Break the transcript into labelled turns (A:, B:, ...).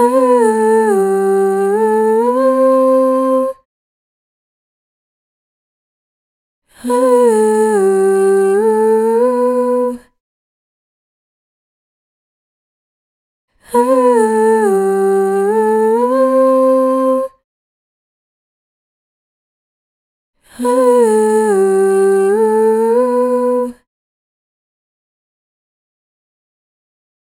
A: Ooh.